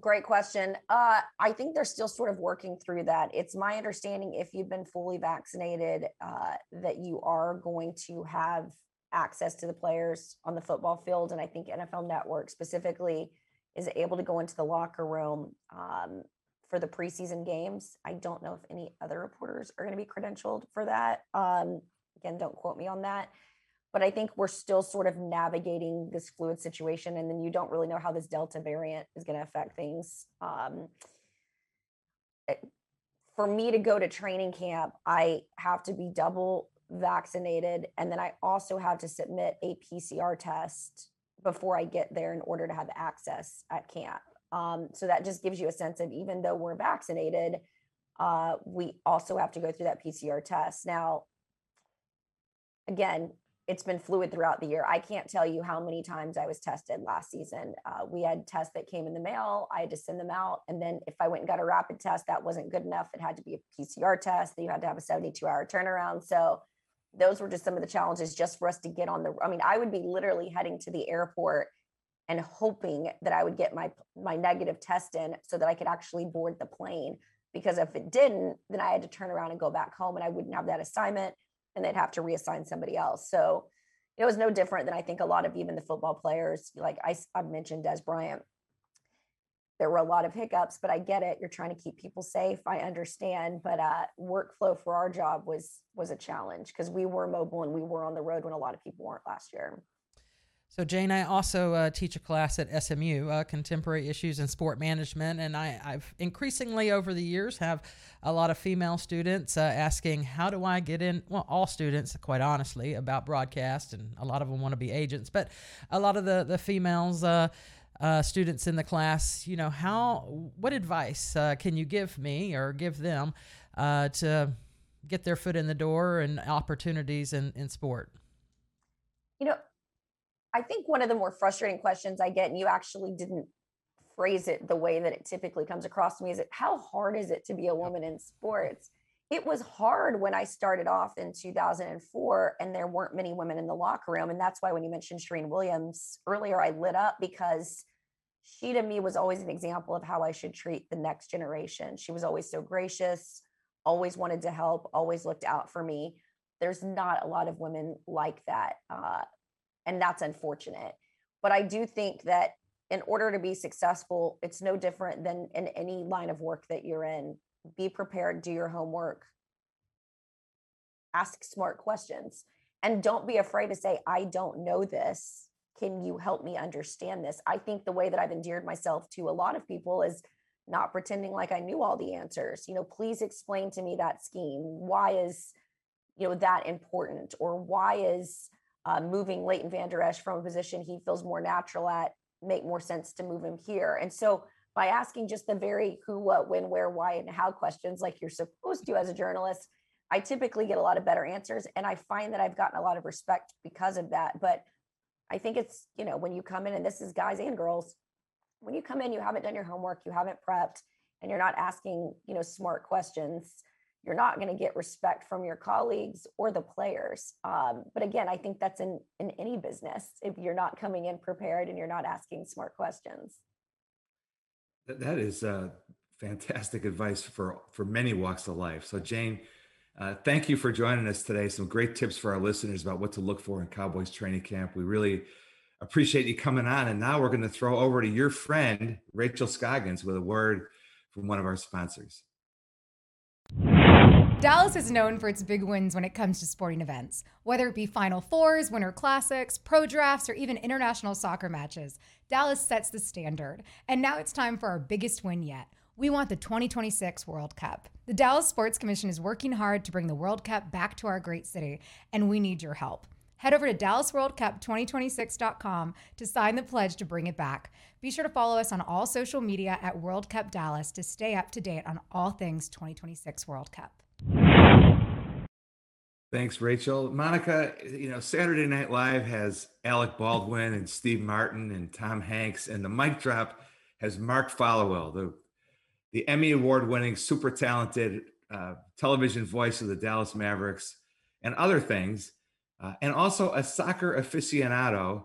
Great question. Uh, I think they're still sort of working through that. It's my understanding if you've been fully vaccinated, uh, that you are going to have access to the players on the football field. And I think NFL Network specifically is able to go into the locker room um, for the preseason games. I don't know if any other reporters are going to be credentialed for that. Um, again, don't quote me on that but I think we're still sort of navigating this fluid situation, and then you don't really know how this Delta variant is going to affect things. Um, it, for me to go to training camp, I have to be double vaccinated, and then I also have to submit a PCR test before I get there in order to have access at camp. Um, so that just gives you a sense of even though we're vaccinated, uh, we also have to go through that PCR test. Now, again, it's been fluid throughout the year. I can't tell you how many times I was tested last season. Uh, we had tests that came in the mail. I had to send them out. And then if I went and got a rapid test, that wasn't good enough. It had to be a PCR test. You had to have a 72 hour turnaround. So those were just some of the challenges just for us to get on the, I mean, I would be literally heading to the airport and hoping that I would get my, my negative test in so that I could actually board the plane. Because if it didn't, then I had to turn around and go back home and I wouldn't have that assignment and they'd have to reassign somebody else. So it was no different than I think a lot of even the football players, like I, I mentioned Dez Bryant. There were a lot of hiccups, but I get it. You're trying to keep people safe. I understand, but uh, workflow for our job was was a challenge because we were mobile and we were on the road when a lot of people weren't last year. So, Jane, I also uh, teach a class at SMU, uh, Contemporary Issues in Sport Management, and I, have increasingly over the years have a lot of female students uh, asking, "How do I get in?" Well, all students, quite honestly, about broadcast, and a lot of them want to be agents, but a lot of the the females. Uh, uh, students in the class, you know, how, what advice uh, can you give me or give them to get their foot in the door and opportunities in, in sport? You know, I think one of the more frustrating questions I get, and you actually didn't phrase it the way that it typically comes across to me, is it how hard is it to be a woman in sports? It was hard when I started off in 2004, and there weren't many women in the locker room. And that's why when you mentioned Charean Williams earlier, I lit up because she to me was always an example of how I should treat the next generation. She was always so gracious, always wanted to help, always looked out for me. There's not a lot of women like that. Uh, and that's unfortunate. But i do think that in order to be successful it's no different than in any line of work that you're in. Be prepared do your homework. Ask smart questions. And don't be afraid to say i don't know this. Can you help me understand this? I think the way that i've endeared myself to a lot of people is not pretending like i knew all the answers. You know please explain to me that scheme. Why is you know that important? Or why is uh, moving Leighton Vander Esch from a position he feels more natural at make more sense to move him here. And so by asking just the very who, what, when, where, why, and how questions like you're supposed to as a journalist, I typically get a lot of better answers. And I find that I've gotten a lot of respect because of that. But I think it's, you know, when you come in, and this is guys and girls, when you come in, you haven't done your homework, you haven't prepped, and you're not asking, you know, smart questions you're not going to get respect from your colleagues or the players. Um, but again, I think that's in in any business if you're not coming in prepared and you're not asking smart questions. That is uh, fantastic advice for for many walks of life. So Jane, uh, thank you for joining us today. Some great tips for our listeners about what to look for in Cowboys training camp. We really appreciate you coming on. And now we're going to throw over to your friend Rachel Scoggins with a word from one of our sponsors. Dallas is known for its big wins when it comes to sporting events, whether it be Final Fours, Winter Classics, Pro Drafts, or even international soccer matches. Dallas sets the standard. And now it's time for our biggest win yet. We want the 2026 World Cup. The Dallas Sports Commission is working hard to bring the World Cup back to our great city, and we need your help. Head over to DallasWorldCup2026.com to sign the pledge to bring it back. Be sure to follow us on all social media at World Cup Dallas to stay up to date on all things 2026 World Cup. Thanks, Rachel. Monica, you know, Saturday Night Live has Alec Baldwin and Steve Martin and Tom Hanks, and the mic drop has Mark Followill, the the Emmy Award winning, super talented uh, television voice of the Dallas Mavericks and other things, uh, and also a soccer aficionado,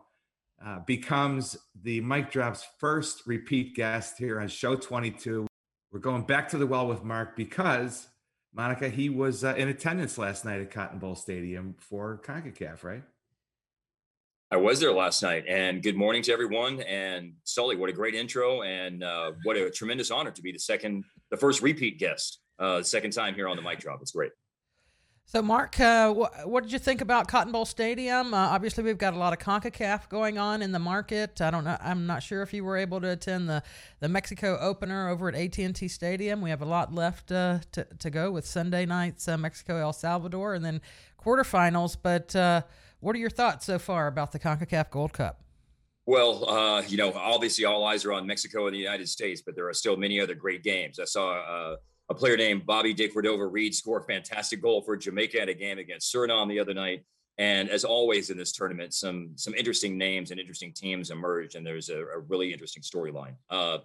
uh, becomes the mic drop's first repeat guest here on Show 22. We're going back to the well with Mark because Monica, he was uh, in attendance last night at Cotton Bowl Stadium for CONCACAF, right? I was there last night, and good morning to everyone. And Sully, what a great intro, and uh, what a tremendous honor to be the second, the first repeat guest, uh, second time here on the mic drop. It's great. So, Mark, uh, wh- what did you think about Cotton Bowl Stadium? Uh, obviously, we've got a lot of Concacaf going on in the market. I don't know. I'm not sure if you were able to attend the, the Mexico opener over at AT&T Stadium. We have a lot left uh, to to go with Sunday night's uh, Mexico El Salvador and then quarterfinals. But uh, what are your thoughts so far about the Concacaf Gold Cup? Well, uh, you know, obviously all eyes are on Mexico and the United States, but there are still many other great games. I saw a player named Bobby De Cordova Reid score a fantastic goal for Jamaica at a game against Suriname the other night. And as always in this tournament, some some interesting names and interesting teams emerged, and there's a, a really interesting storyline. Uh,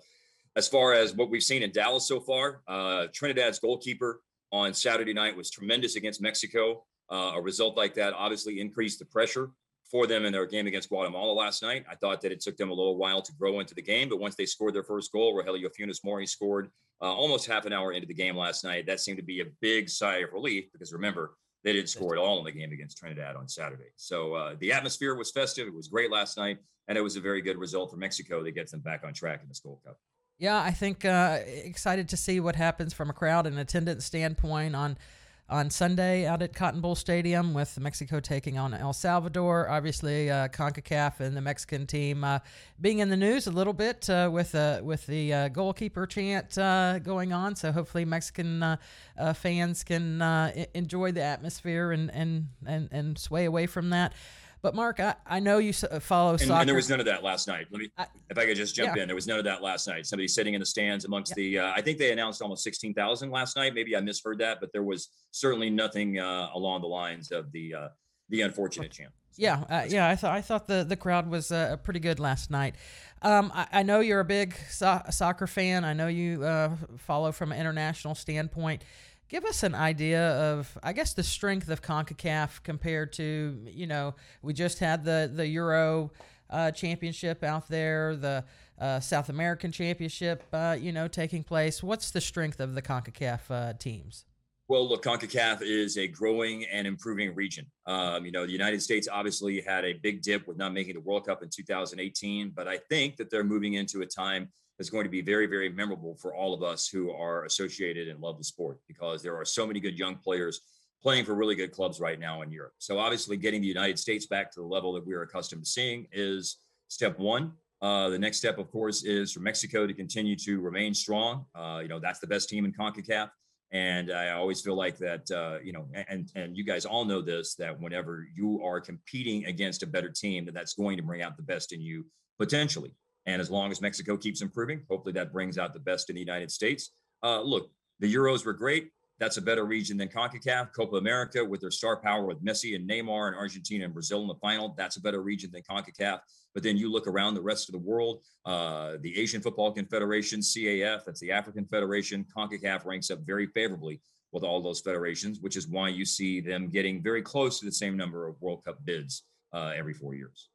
as far as what we've seen in Dallas so far, uh, Trinidad's goalkeeper on Saturday night was tremendous against Mexico. Uh, a result like that obviously increased the pressure for them in their game against Guatemala last night. I thought that it took them a little while to grow into the game, but once they scored their first goal, Rogelio Funes Mori scored uh, almost half an hour into the game last night. That seemed to be a big sigh of relief because remember, they didn't score at all in the game against Trinidad on Saturday. So uh, the atmosphere was festive. It was great last night, and it was a very good result for Mexico that gets them back on track in this Gold Cup. Yeah, I think uh, excited to see what happens from a crowd and attendance standpoint on on Sunday out at Cotton Bowl Stadium with Mexico taking on El Salvador. Obviously, uh, CONCACAF and the Mexican team uh, being in the news a little bit uh, with uh, with the uh, goalkeeper chant uh, going on. So hopefully, Mexican fans can enjoy the atmosphere and, and and and sway away from that. But Mark, I, I know you uh, follow and, soccer. And there was none of that last night. Let me, I, if I could just jump yeah. in, there was none of that last night. Somebody sitting in the stands amongst yeah. the. Uh, I think they announced almost sixteen thousand last night. Maybe I misheard that, but there was certainly nothing uh, along the lines of the uh, the unfortunate champ. Yeah, uh, yeah, I thought I thought the the crowd was uh, pretty good last night. Um, I, I, know you're a big so- soccer fan. I know you uh, follow from an international standpoint give us an idea of i guess the strength of concacaf compared to you know we just had the the euro uh, championship out there the uh, south american championship uh, you know taking place what's the strength of the concacaf uh, teams well, look, CONCACAF is a growing and improving region. Um, you know, the United States obviously had a big dip with not making the World Cup in 2018, but I think that they're moving into a time is going to be very, very memorable for all of us who are associated and love the sport because there are so many good young players playing for really good clubs right now in Europe. So obviously, getting the United States back to the level that we are accustomed to seeing is step one. Uh, the next step, of course, is for Mexico to continue to remain strong. Uh, you know, that's the best team in CONCACAF. And I always feel like that, uh, you know, and and you guys all know this that whenever you are competing against a better team, that that's going to bring out the best in you potentially. And as long as Mexico keeps improving, hopefully that brings out the best in the United States. Uh, look, the Euros were great. That's a better region than CONCACAF. Copa America with their star power with Messi and Neymar and Argentina and Brazil in the final. That's a better region than CONCACAF. But then you look around the rest of the world, uh, the Asian Football Confederation, CAF, that's the African Federation. CONCACAF ranks up very favorably with all those federations, which is why you see them getting very close to the same number of World Cup bids uh, every four years.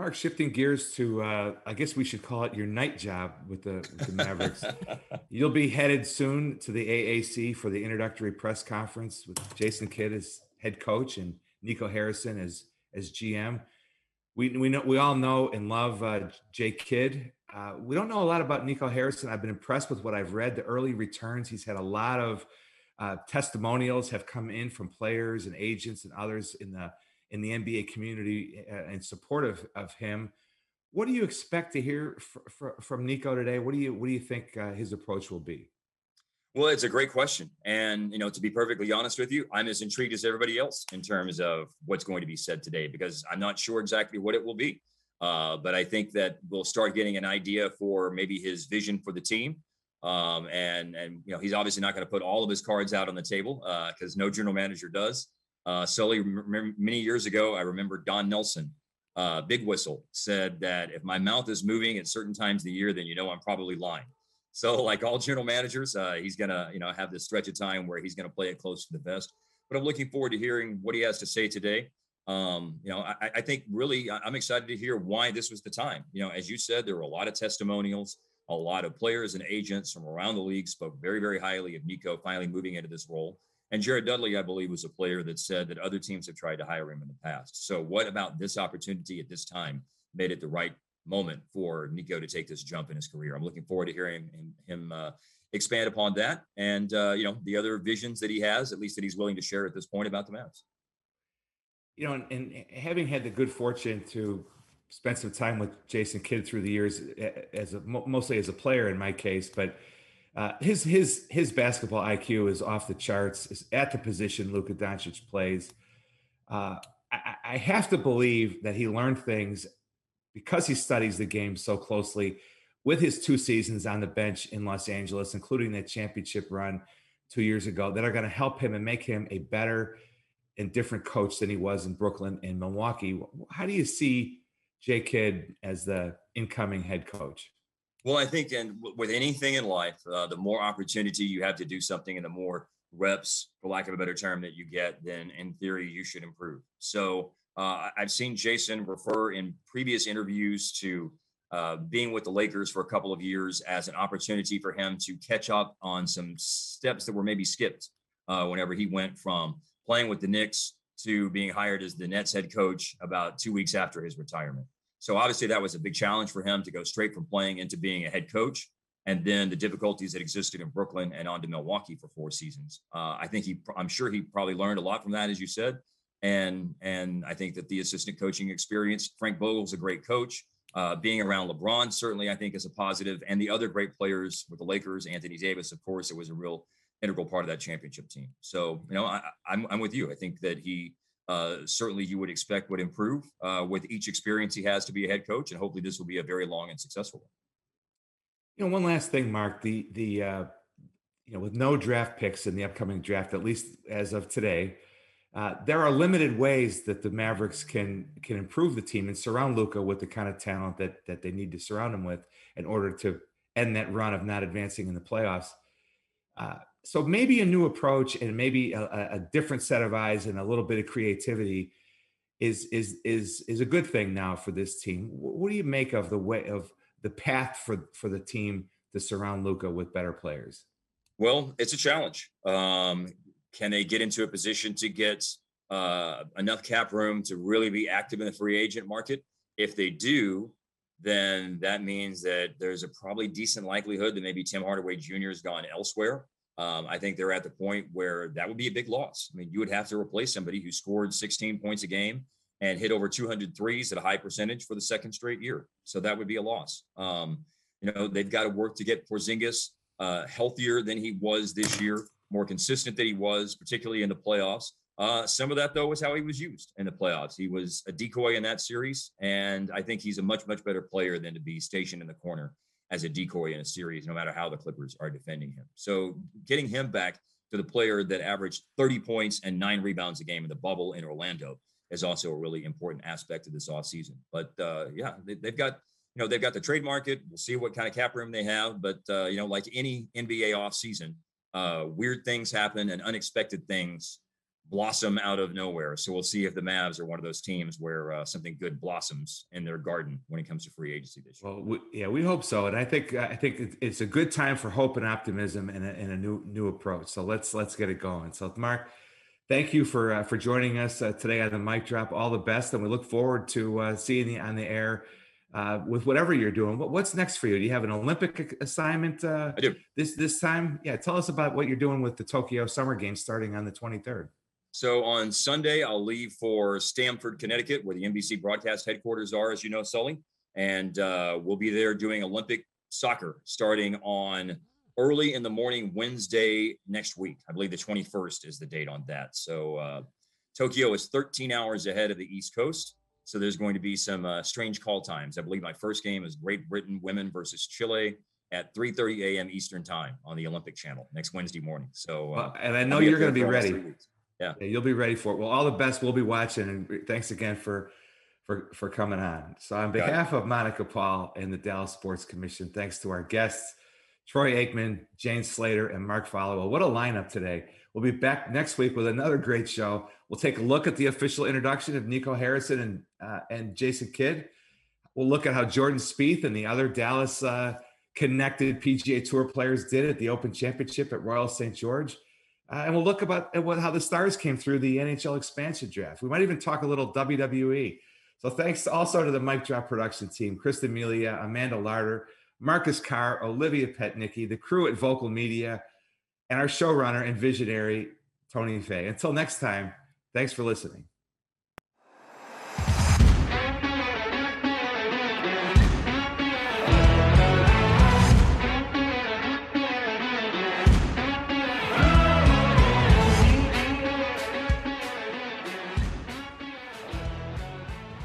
Mark, shifting gears to, uh, I guess we should call it your night job with the, with the Mavericks. You'll be headed soon to the AAC for the introductory press conference with Jason Kidd as head coach and Nico Harrison as as GM. We we know we all know and love uh, Jay Kidd. Uh, we don't know a lot about Nico Harrison. I've been impressed with what I've read. The early returns. He's had a lot of uh, testimonials have come in from players and agents and others in the in the NBA community uh, and supportive of him. What do you expect to hear fr- fr- from Nico today? What do you what do you think uh, his approach will be? Well, it's a great question, and you know, to be perfectly honest with you, I'm as intrigued as everybody else in terms of what's going to be said today because I'm not sure exactly what it will be. Uh, but I think that we'll start getting an idea for maybe his vision for the team. Um, and and you know he's obviously not going to put all of his cards out on the table because uh, no general manager does. Uh, Sully, many years ago, I remember Don Nelson, uh, Big Whistle, said that if my mouth is moving at certain times of the year, then you know I'm probably lying. So, like all general managers, uh, he's gonna you know have this stretch of time where he's gonna play it close to the vest. But I'm looking forward to hearing what he has to say today. Um, you know, I, I think really I'm excited to hear why this was the time. You know, as you said, there were a lot of testimonials a lot of players and agents from around the league spoke very, very highly of Nico finally moving into this role. And Jared Dudley, I believe, was a player that said that other teams have tried to hire him in the past. So, what about this opportunity at this time made it the right moment for Nico to take this jump in his career? I'm looking forward to hearing him, him uh, expand upon that, and uh, you know the other visions that he has, at least that he's willing to share at this point about the Mavs. You know, and, and having had the good fortune to spend some time with Jason Kidd through the years as a, mostly as a player in my case, but uh, his his his basketball IQ is off the charts. Is at the position Luka Doncic plays. Uh, I, I, have to believe that he learned things because he studies the game so closely with his two seasons on the bench in Los Angeles, including that championship run two years ago, that are going to help him and make him a better and different coach than he was in Brooklyn and Milwaukee. How do you see Jay Kidd as the incoming head coach? Well, I think, and with anything in life, uh, the more opportunity you have to do something, and the more reps, for lack of a better term, that you get, then in theory you should improve. So uh, I've seen Jason refer in previous interviews to uh, being with the Lakers for a couple of years as an opportunity for him to catch up on some steps that were maybe skipped uh, whenever he went from playing with the Knicks to being hired as the Nets head coach about two weeks after his retirement. So obviously that was a big challenge for him to go straight from playing into being a head coach, and then the difficulties that existed in Brooklyn and on to Milwaukee for four seasons. Uh, I think he, I'm sure he probably learned a lot from that, as you said, and and I think that the assistant coaching experience, Frank Vogel's a great coach. Uh, being around LeBron certainly I think is a positive, and the other great players with the Lakers, Anthony Davis, of course, it was a real integral part of that championship team. So, you know, I, I'm, I'm with you. I think that he uh, certainly you would expect would improve uh, with each experience he has to be a head coach, and hopefully this will be a very long and successful one. You know, one last thing, Mark. The the uh, you know with no draft picks in the upcoming draft, at least as of today. Uh, there are limited ways that the Mavericks can can improve the team and surround Luka with the kind of talent that that they need to surround him with in order to end that run of not advancing in the playoffs. Uh, so maybe a new approach and maybe a, a, different set of eyes and a little bit of creativity is is is is a good thing now for this team. What do you make of the way of the path for for the team to surround Luka with better players? Well, it's a challenge. Um, can they get into a position to get uh, enough cap room to really be active in the free agent market? If they do, then that means that there's a probably decent likelihood that maybe Tim Hardaway Jr. has gone elsewhere. Um, I think they're at the point where that would be a big loss. I mean, you would have to replace somebody who scored 16 points a game and hit over 200 threes at a high percentage for the second straight year. So that would be a loss. Um, you know, they've got to work to get Porzingis uh, healthier than he was this year, more consistent than he was, particularly in the playoffs. Uh, some of that, though, was how he was used in the playoffs. He was a decoy in that series, and I think he's a much, much better player than to be stationed in the corner as a decoy in a series, no matter how the Clippers are defending him. So getting him back to the player that averaged 30 points and nine rebounds a game in the bubble in Orlando is also a really important aspect of this offseason. But uh, yeah, they, have got you know they've got the trade market. We'll see what kind of cap room they have. But uh, you know, like any NBA offseason, uh, weird things happen and unexpected things blossom out of nowhere. So we'll see if the Mavs are one of those teams where uh, something good blossoms in their garden when it comes to free agency this year. Well, we, yeah, we hope so, and I think I think it's a good time for hope and optimism and a, and a new new approach. So let's let's get it going. So Mark, thank you for uh, for joining us uh, today on the mic drop. All the best, and we look forward to uh, seeing you on the air. Uh, with whatever you're doing, what, what's next for you? Do you have an Olympic assignment? Uh, I do. This this time, yeah. Tell us about what you're doing with the Tokyo Summer Games starting on the 23rd. So on Sunday, I'll leave for Stamford, Connecticut, where the NBC broadcast headquarters are, as you know, Sully. And uh, we'll be there doing Olympic soccer starting on early in the morning, Wednesday next week. I believe the 21st is the date on that. So uh, Tokyo is 13 hours ahead of the East Coast. So there's going to be some uh, strange call times. I believe my first game is Great Britain women versus Chile. at 3:30 a.m. Eastern Time on the Olympic Channel next Wednesday morning. So, uh, Well, and I know you're going to be ready. Yeah. Yeah, you'll be ready for it. Well, all the best. We'll be watching, and thanks again for for for coming on. So, on behalf of Monica Paul and the Dallas Sports Commission, thanks to our guests, Troy Aikman, Jane Slater, and Mark Followill. What a lineup today! We'll be back next week with another great show. We'll take a look at the official introduction of Nico Harrison and uh, and Jason Kidd. We'll look at how Jordan Spieth and the other Dallas uh, connected PGA Tour players did at the Open Championship at Royal St. George. Uh, and we'll look about at what, how the stars came through the NHL expansion draft. We might even talk a little WWE. So thanks also to the Mic Drop production team, Krista Melia, Amanda Larder, Marcus Carr, Olivia Petnicki, the crew at Vocal Media, and our showrunner and visionary, Tony Fay. Until next time, thanks for listening.